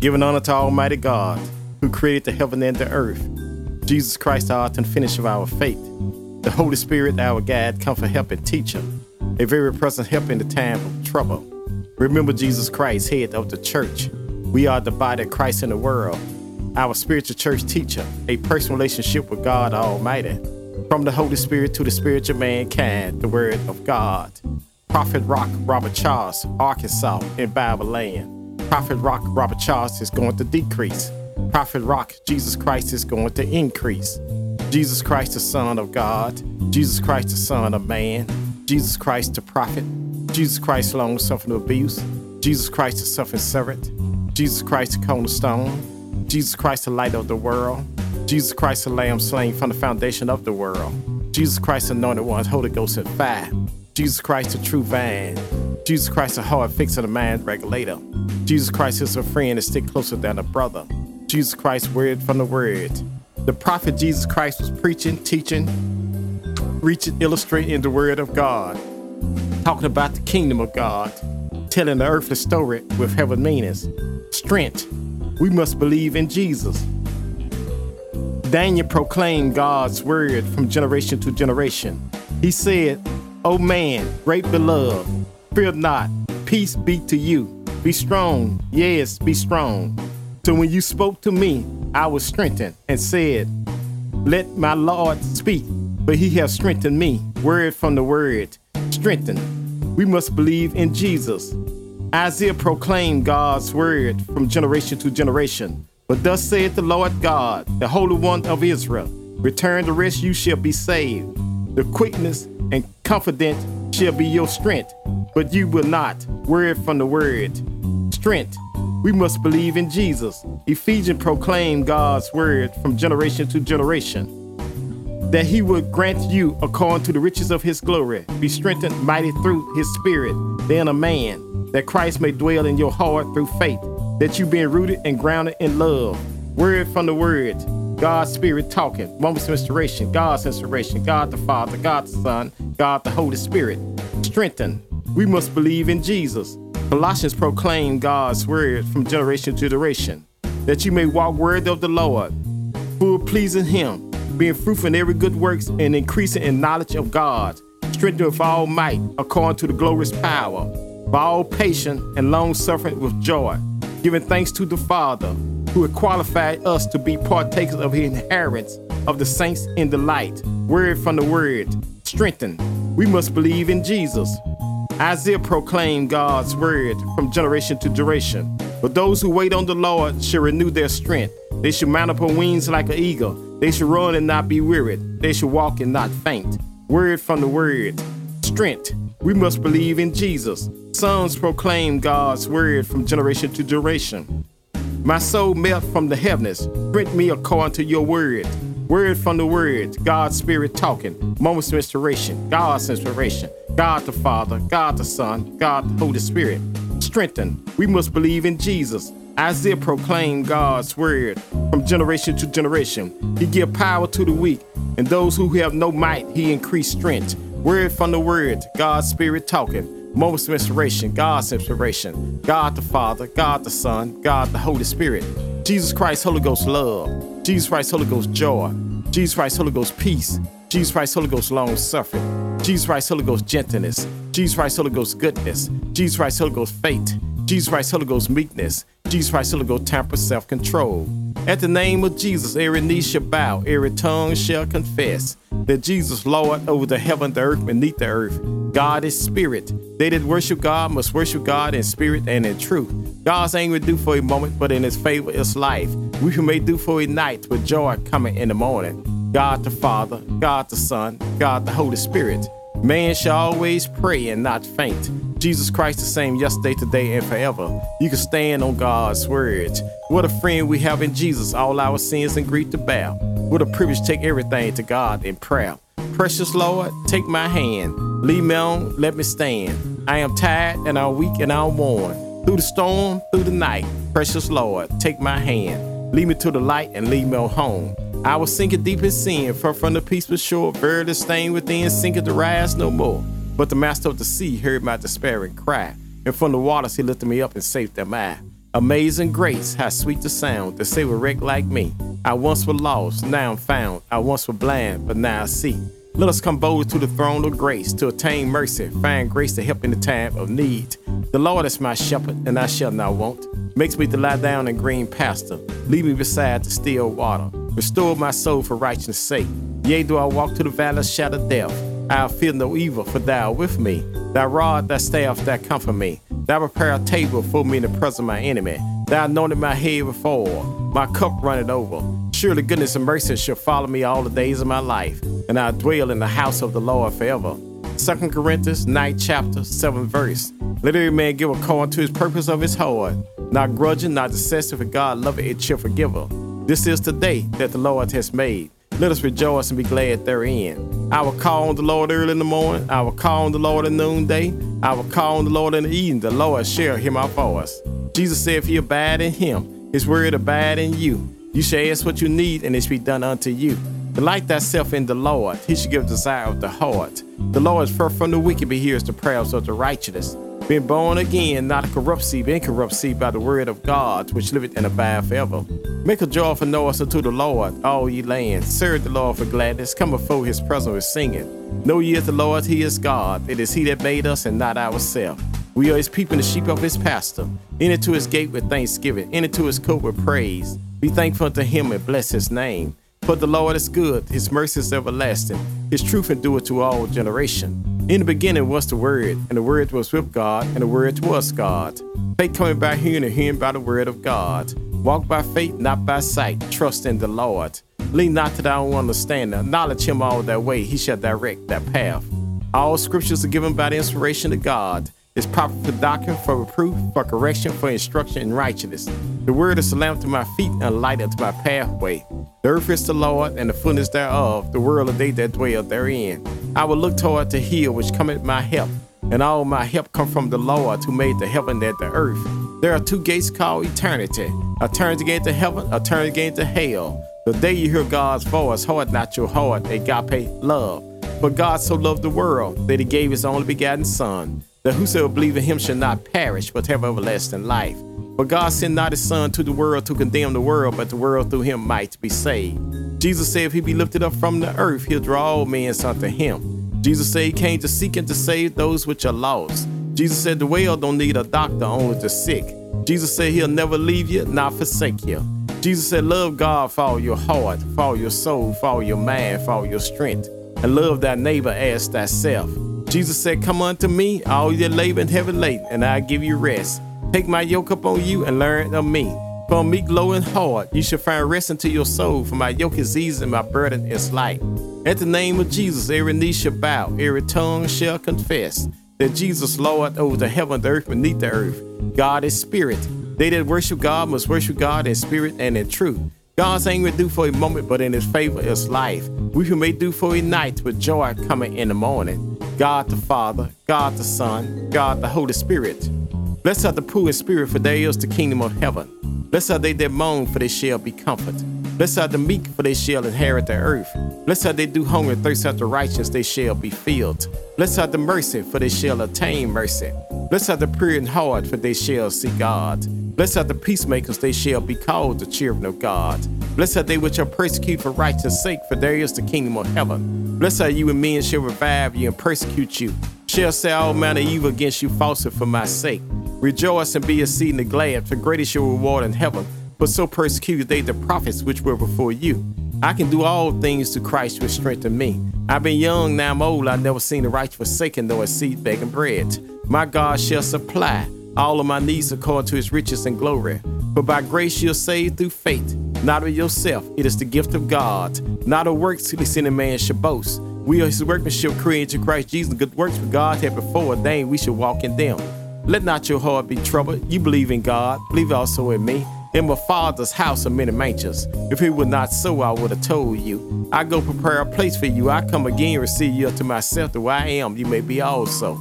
Giving honor to Almighty God, who created the heaven and the earth. Jesus Christ, the author and of our faith. The Holy Spirit, our guide, comfort, help, and teacher. A very present help in the time of trouble. Remember Jesus Christ, head of the church. We are the body of Christ in the world. Our spiritual church teacher, a personal relationship with God Almighty. From the Holy Spirit to the spiritual mankind, the Word of God. Prophet Rock Robert Charles, Arkansas, in Bible land. Prophet Rock Robert Charles is going to decrease. Prophet Rock Jesus Christ is going to increase. Jesus Christ, the Son of God. Jesus Christ, the Son of Man. Jesus Christ, the Prophet. Jesus Christ, long suffering abuse. Jesus Christ, the suffering servant. Jesus Christ, the cornerstone. Jesus Christ, the light of the world. Jesus Christ, the Lamb slain from the foundation of the world. Jesus Christ, the anointed one, Holy Ghost and fire. Jesus Christ, the true vine. Jesus Christ, the heart fixer, the mind regulator. Jesus Christ is a friend that stick closer than a brother. Jesus Christ, word from the word. The prophet Jesus Christ was preaching, teaching, reaching, illustrating the word of God, talking about the kingdom of God, telling the earthly story with heaven meanings. Strength. We must believe in Jesus. Daniel proclaimed God's word from generation to generation. He said, O man, great beloved, fear not, peace be to you. Be strong, yes, be strong. So when you spoke to me, I was strengthened and said, Let my Lord speak, but he has strengthened me. Word from the word, strengthened. We must believe in Jesus. Isaiah proclaimed God's word from generation to generation. But thus saith the Lord God, the Holy One of Israel Return to rest, you shall be saved. The quickness and confidence shall be your strength, but you will not. Word from the word. Strength. We must believe in Jesus. Ephesians proclaim God's word from generation to generation. That he would grant you, according to the riches of his glory, be strengthened mighty through his spirit, then a man, that Christ may dwell in your heart through faith that you being rooted and grounded in love. Word from the word, God's spirit talking, moments of inspiration, God's inspiration, God the Father, God the Son, God the Holy Spirit. Strengthen. We must believe in Jesus. Colossians proclaim God's word from generation to generation, that you may walk worthy of the Lord, full pleasing Him, being fruitful in every good works and increasing in knowledge of God, strengthened with all might according to the glorious power, by all patience and long suffering with joy giving thanks to the Father who had qualified us to be partakers of his inheritance of the saints in the light. Word from the word, strengthen. We must believe in Jesus. Isaiah proclaimed God's word from generation to generation. But those who wait on the Lord shall renew their strength. They shall mount up on wings like an eagle. They shall run and not be wearied. They shall walk and not faint. Word from the word, strength. We must believe in Jesus. Psalms proclaim God's word from generation to generation. My soul melt from the heavens. Print me according to your word. Word from the word, God's spirit talking. Moments of inspiration, God's inspiration. God the Father, God the Son, God the Holy Spirit. Strengthen. We must believe in Jesus. Isaiah proclaimed God's word from generation to generation. He give power to the weak, and those who have no might, he increase strength. Word from the word, God's spirit talking. Moments of inspiration, God's inspiration. God the Father, God the Son, God the Holy Spirit. Jesus Christ, Holy Ghost love. Jesus Christ, Holy Ghost joy. Jesus Christ, Holy Ghost peace. Jesus Christ, Holy Ghost long suffering. Jesus Christ, Holy Ghost gentleness. Jesus Christ, Holy Ghost goodness. Jesus Christ, Holy Ghost faith. Jesus Christ, Holy Ghost meekness. Jesus Christ, Holy Ghost temper, self control. At the name of Jesus, every knee shall bow, every tongue shall confess that Jesus, Lord, over the heaven, the earth, beneath the earth. God is spirit. They that worship God must worship God in spirit and in truth. God's anger do for a moment, but in his favor is life. We may do for a night with joy coming in the morning. God the Father, God the Son, God the Holy Spirit. Man shall always pray and not faint. Jesus Christ the same yesterday, today, and forever. You can stand on God's words. What a friend we have in Jesus, all our sins and grief to bear. What a privilege take everything to God in prayer. Precious Lord, take my hand. Leave me on, let me stand. I am tired and I'm weak and I'm worn. Through the storm, through the night, precious Lord, take my hand. Lead me to the light and lead me home. I was sinking deep in sin, far from the peaceful shore, verily staying within, sinking to rise no more. But the master of the sea heard my despairing cry, and from the waters he lifted me up and saved them I. Amazing grace, how sweet the sound to save a wreck like me. I once was lost, now I'm found. I once was blind, but now I see. Let us come bold to the throne of grace to attain mercy, find grace to help in the time of need. The Lord is my shepherd, and I shall not want. Makes me to lie down in green pasture, lead me beside the still water. Restore my soul for righteousness' sake. Yea, do I walk to the valley of shadow death, I'll fear no evil, for thou art with me. Thy rod, thy staff, thou comfort me. Thou prepare a table for me in the presence of my enemy. Thou anointed my head with oil. My cup runneth over. Surely goodness and mercy shall follow me all the days of my life, and I'll dwell in the house of the Lord forever. 2 Corinthians 9 chapter 7 verse. Let every man give according to his purpose of his heart, not grudging, not excessive, for God loveth it forgive her. This is the day that the Lord has made. Let us rejoice and be glad therein. I will call on the Lord early in the morning. I will call on the Lord at noonday. I will call on the Lord in the evening. The Lord shall hear my voice. Jesus said, If you abide in him, his word abide in you. You shall ask what you need, and it shall be done unto you. Delight thyself in the Lord. He shall give desire of the heart. The Lord is far from the wicked, but hears the prayers of the righteous. Being born again, not a corrupt seed, but incorrupt seed by the word of God, which liveth and abide forever. Make a joyful noise unto the Lord, all ye lands. Serve the Lord for gladness. Come before his presence with singing. Know ye that the Lord, he is God. It is he that made us and not ourselves. We are his people and the sheep of his pasture. Enter to his gate with thanksgiving. Enter to his court with praise. Be thankful unto him and bless his name. For the Lord is good, his mercy is everlasting, his truth endureth to all generation. In the beginning was the Word, and the Word was with God, and the Word was God. Faith coming by hearing, and hearing by the Word of God. Walk by faith, not by sight. Trust in the Lord. Lean not to thy own understanding. Acknowledge him all that way. He shall direct that path. All scriptures are given by the inspiration of God. It's proper for doctrine, for reproof, for correction, for instruction in righteousness. The word is a mm. lamp to my feet and a light unto my pathway. The earth is the Lord, and the fullness thereof, the world of they that dwell therein. I will look toward the hill which cometh my help, and all my help come from the Lord who made the heaven and the earth. There are two gates called eternity. A turn again to heaven, a turn again to hell. The day you hear God's voice, hold not your heart, agape love. But God so loved the world that he gave his only begotten Son, that whosoever believe in him shall not perish, but have everlasting life. For God sent not his Son to the world to condemn the world, but the world through him might be saved. Jesus said, If he be lifted up from the earth, he'll draw all men unto him. Jesus said he came to seek and to save those which are lost. Jesus said the well don't need a doctor, only the sick. Jesus said he'll never leave you, not forsake you. Jesus said, Love God for all your heart, for all your soul, for all your mind, for all your strength, and love thy neighbor as thyself. Jesus said, Come unto me, all ye labor and heavy laden, and I'll give you rest. Take my yoke upon you and learn of me. For meek, low, and hard, you shall find rest unto your soul. For my yoke is easy and my burden is light. At the name of Jesus, every knee shall bow, every tongue shall confess that Jesus Lord over the heaven, the earth, beneath the earth. God is spirit. They that worship God must worship God in spirit and in truth. God's anger do for a moment, but in his favor is life. We who may do for a night with joy coming in the morning. God the Father, God the Son, God the Holy Spirit. Blessed are the poor in spirit, for theirs is the kingdom of heaven. Blessed are they that mourn, for they shall be comforted. Blessed are the meek, for they shall inherit the earth. Blessed are they do hunger and thirst after righteousness, they shall be filled. Blessed are the mercy, for they shall attain mercy. Blessed are the pure in heart, for they shall see God. Blessed are the peacemakers, they shall be called the children of God. Blessed are they which are persecuted for righteousness' sake, for there is the kingdom of heaven. Blessed are you, and men shall revive you and persecute you, shall say all manner of evil against you falsely for my sake. Rejoice and be exceedingly glad, for great is your reward in heaven. But so persecuted they the prophets which were before you. I can do all things to Christ which strengthen me. I've been young, now I'm old. I've never seen the righteous forsaken, nor a seed begging bread. My God shall supply all of my needs according to his riches and glory. For by grace you're saved through faith, not of yourself. It is the gift of God, not of works, lest any man should boast. We are his workmanship created in Christ Jesus. Good works for God had before ordained we should walk in them. Let not your heart be troubled. You believe in God, believe also in me. In my father's house are many mansions. If he were not so, I would have told you. I go prepare a place for you. I come again, and receive you unto myself, way I am, you may be also.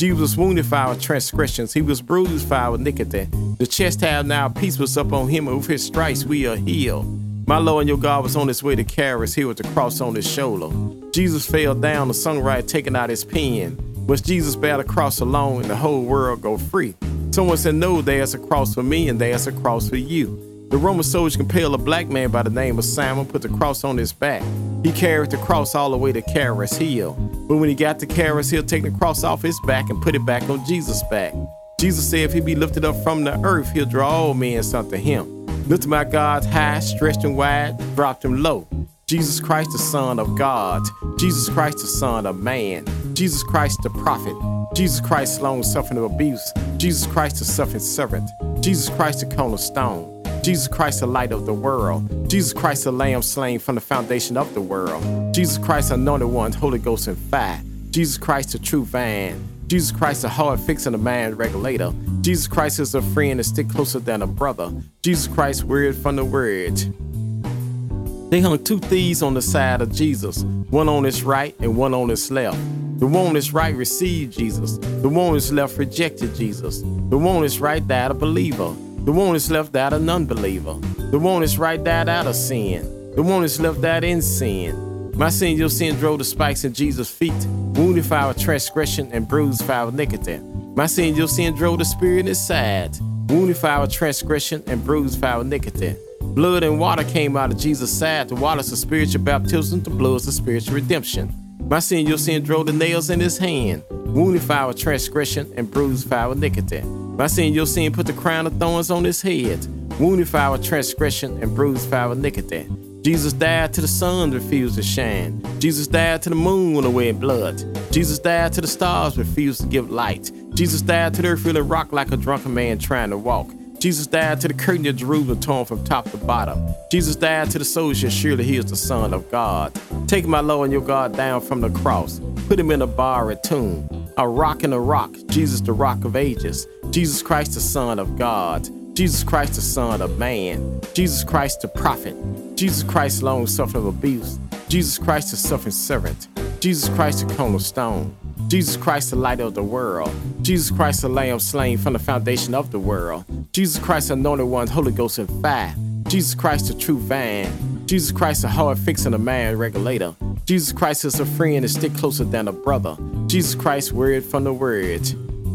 Jesus was wounded for our transgressions, he was bruised for our iniquity. The chest had now peace was upon him, and with his stripes we are healed. My Lord and your God was on his way to carry us here with the cross on his shoulder. Jesus fell down, the songwriter taking out his pen. Must Jesus bear the cross alone and the whole world go free? Someone said, No, there's a cross for me and there's a cross for you. The Roman soldier compelled a black man by the name of Simon, put the cross on his back. He carried the cross all the way to Caris Hill. But when he got to Caris Hill, take the cross off his back and put it back on Jesus' back. Jesus said if he be lifted up from the earth, he'll draw all men unto him. Lifted my God's high, stretched and wide, dropped him low. Jesus Christ, the Son of God. Jesus Christ, the Son of Man. Jesus Christ, the prophet. Jesus Christ, long suffering of abuse. Jesus Christ, the suffering servant. Jesus Christ, the cornerstone. Jesus Christ, the light of the world. Jesus Christ, the lamb slain from the foundation of the world. Jesus Christ, anointed one, Holy Ghost and fire. Jesus Christ, the true vine. Jesus Christ, the heart fixing the man regulator. Jesus Christ is a friend that stick closer than a brother. Jesus Christ, word from the word. They hung two thieves on the side of Jesus, one on his right and one on his left. The one on his right received Jesus. The one on his left rejected Jesus. The one on his right died a believer. The one is left out an unbeliever. The one is right out of sin. The one is left out in sin. My sin, your sin drove the spikes in Jesus' feet, wounded for our transgression and bruised for our iniquity. My sin, your sin drove the spirit inside, wounded for our transgression and bruised for our iniquity. Blood and water came out of Jesus' side. The water's the spiritual baptism, the blood's the spiritual redemption. My sin, your sin drove the nails in his hand, wounded for our transgression and bruised for our iniquity. My sin, your sin put the crown of thorns on his head, wounded for our transgression and bruised for our iniquity. Jesus died to the sun refused to shine. Jesus died to the moon when away in blood. Jesus died to the stars refused to give light. Jesus died to the earth feeling rock like a drunken man trying to walk. Jesus died to the curtain of Jerusalem torn from top to bottom. Jesus died to the soldier, surely he is the Son of God. Take my Lord and your God down from the cross. Put him in a bar at tomb. A rock in a rock, Jesus the rock of ages. Jesus Christ the Son of God. Jesus Christ the Son of Man. Jesus Christ the prophet. Jesus Christ long suffering of abuse. Jesus Christ the suffering servant. Jesus Christ the cornerstone. Jesus Christ, the light of the world. Jesus Christ, the lamb slain from the foundation of the world. Jesus Christ, the anointed one, Holy Ghost and fire. Jesus Christ, the true vine. Jesus Christ, the heart fixing a man regulator. Jesus Christ is a friend that stick closer than a brother. Jesus Christ, word from the word.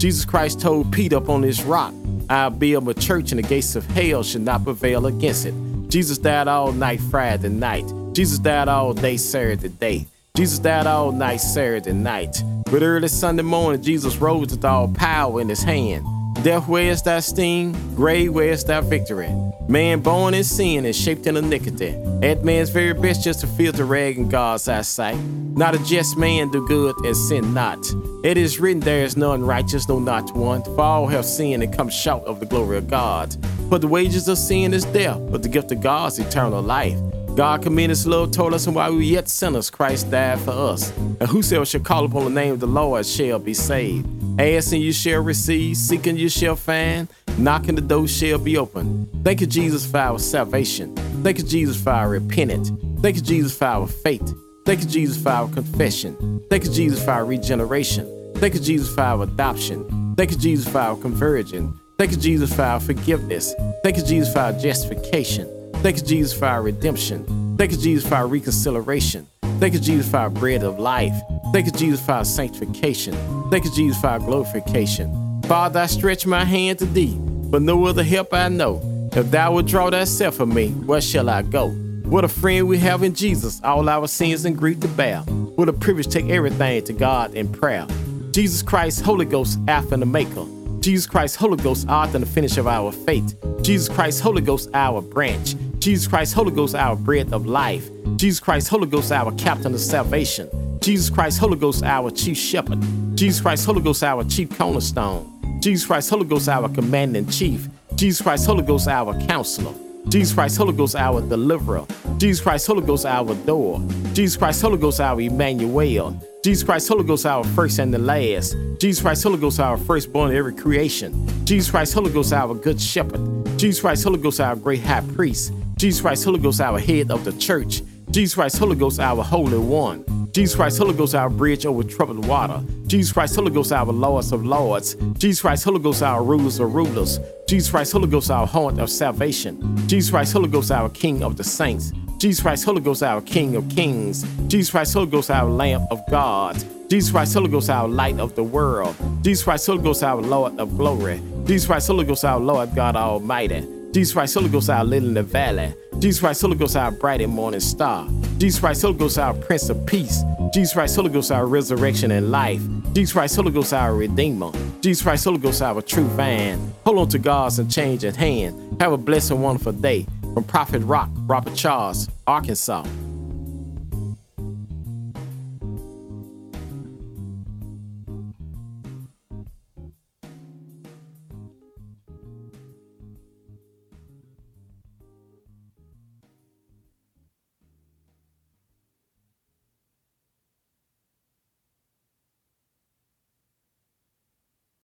Jesus Christ told Peter up on this rock, I'll build a church and the gates of hell should not prevail against it. Jesus died all night Friday night. Jesus died all day Saturday day. Jesus died all night Saturday night. But early Sunday morning, Jesus rose with all power in his hand. Death, where's thy sting? Grave, where's thy victory? Man born in sin and shaped in iniquity. At man's very best just to feel the rag in God's eyesight. Not a just man do good and sin not. It is written there is none righteous, no not one. For all have sinned and come short of the glory of God. For the wages of sin is death, but the gift of God is eternal life. God commended his love toward us, and while we were yet sinners, Christ died for us. And whosoever shall call upon the name of the Lord shall be saved. Asking you shall receive, seeking you shall find, knocking the door shall be open. Thank you, Jesus, for our salvation. Thank you, Jesus, for our repentance. Thank you, Jesus, for our faith. Thank you, Jesus, for our confession. Thank you, Jesus, for our regeneration. Thank you, Jesus, for our adoption. Thank you, Jesus, for our conversion. Thank you, Jesus, for our forgiveness. Thank you, Jesus, for our justification. Thank you, Jesus, for our redemption. Thank you, Jesus, for our reconciliation. Thank you, Jesus, for our bread of life. Thank you, Jesus, for our sanctification. Thank you, Jesus, for our glorification. Father, I stretch my hand to thee, but no other help I know. If thou wilt draw thyself from me, where shall I go? What a friend we have in Jesus, all our sins and grief to bear. What a privilege take everything to God in prayer. Jesus Christ, Holy Ghost, Alpha and Omega. Jesus Christ, Holy Ghost, author and the finish of our faith. Jesus Christ, Holy Ghost, our branch. Jesus Christ, Holy Ghost, our bread of life. Jesus Christ, Holy Ghost, our captain of salvation. Jesus Christ, Holy Ghost, our chief shepherd. Jesus Christ, Holy Ghost, our chief cornerstone. Jesus Christ, Holy Ghost, our commanding chief. Jesus Christ, Holy Ghost, our counselor. Jesus Christ, Holy Ghost, our deliverer. Jesus Christ, Holy Ghost, our door. Jesus Christ, Holy Ghost, our Emmanuel. Jesus Christ, Holy Ghost, our first and the last. Jesus Christ, Holy Ghost, our firstborn in every creation. Jesus Christ, Holy Ghost, our good shepherd. Jesus Christ, Holy Ghost, our great high priest. Jesus Christ, Holy Ghost, our head of the church. Jesus Christ, Holy Ghost, our Holy One. Jesus Christ, Holy Ghost, our bridge over troubled water. Jesus Christ, Holy Ghost, our lords of lords. Jesus Christ, Holy Ghost, our rulers of rulers. Jesus Christ, Holy Ghost, our horn of salvation. Jesus Christ, Holy Ghost, our King of the saints. Jesus Christ, Holy Ghost, our King of kings. Jesus Christ, Holy Ghost, our Lamb of God. Jesus Christ, Holy Ghost, our light of the world. Jesus Christ, Holy Ghost, our Lord of glory. Jesus Christ, Holy Ghost, our Lord God Almighty. Jesus Christ, Holy Ghost, our lily in the valley. Jesus Christ, Holy Ghost, our bright and morning star. Jesus Christ, Holy Ghost, our Prince of Peace. Jesus Christ, Holy Ghost, our resurrection and life. Jesus Christ, Holy Ghost, our Redeemer. Jesus Christ, Holy Ghost, our true vine. Hold on to God's unchanging hand. Have a blessed and wonderful day. From Prophet Rock, Robert Charles, Arkansas.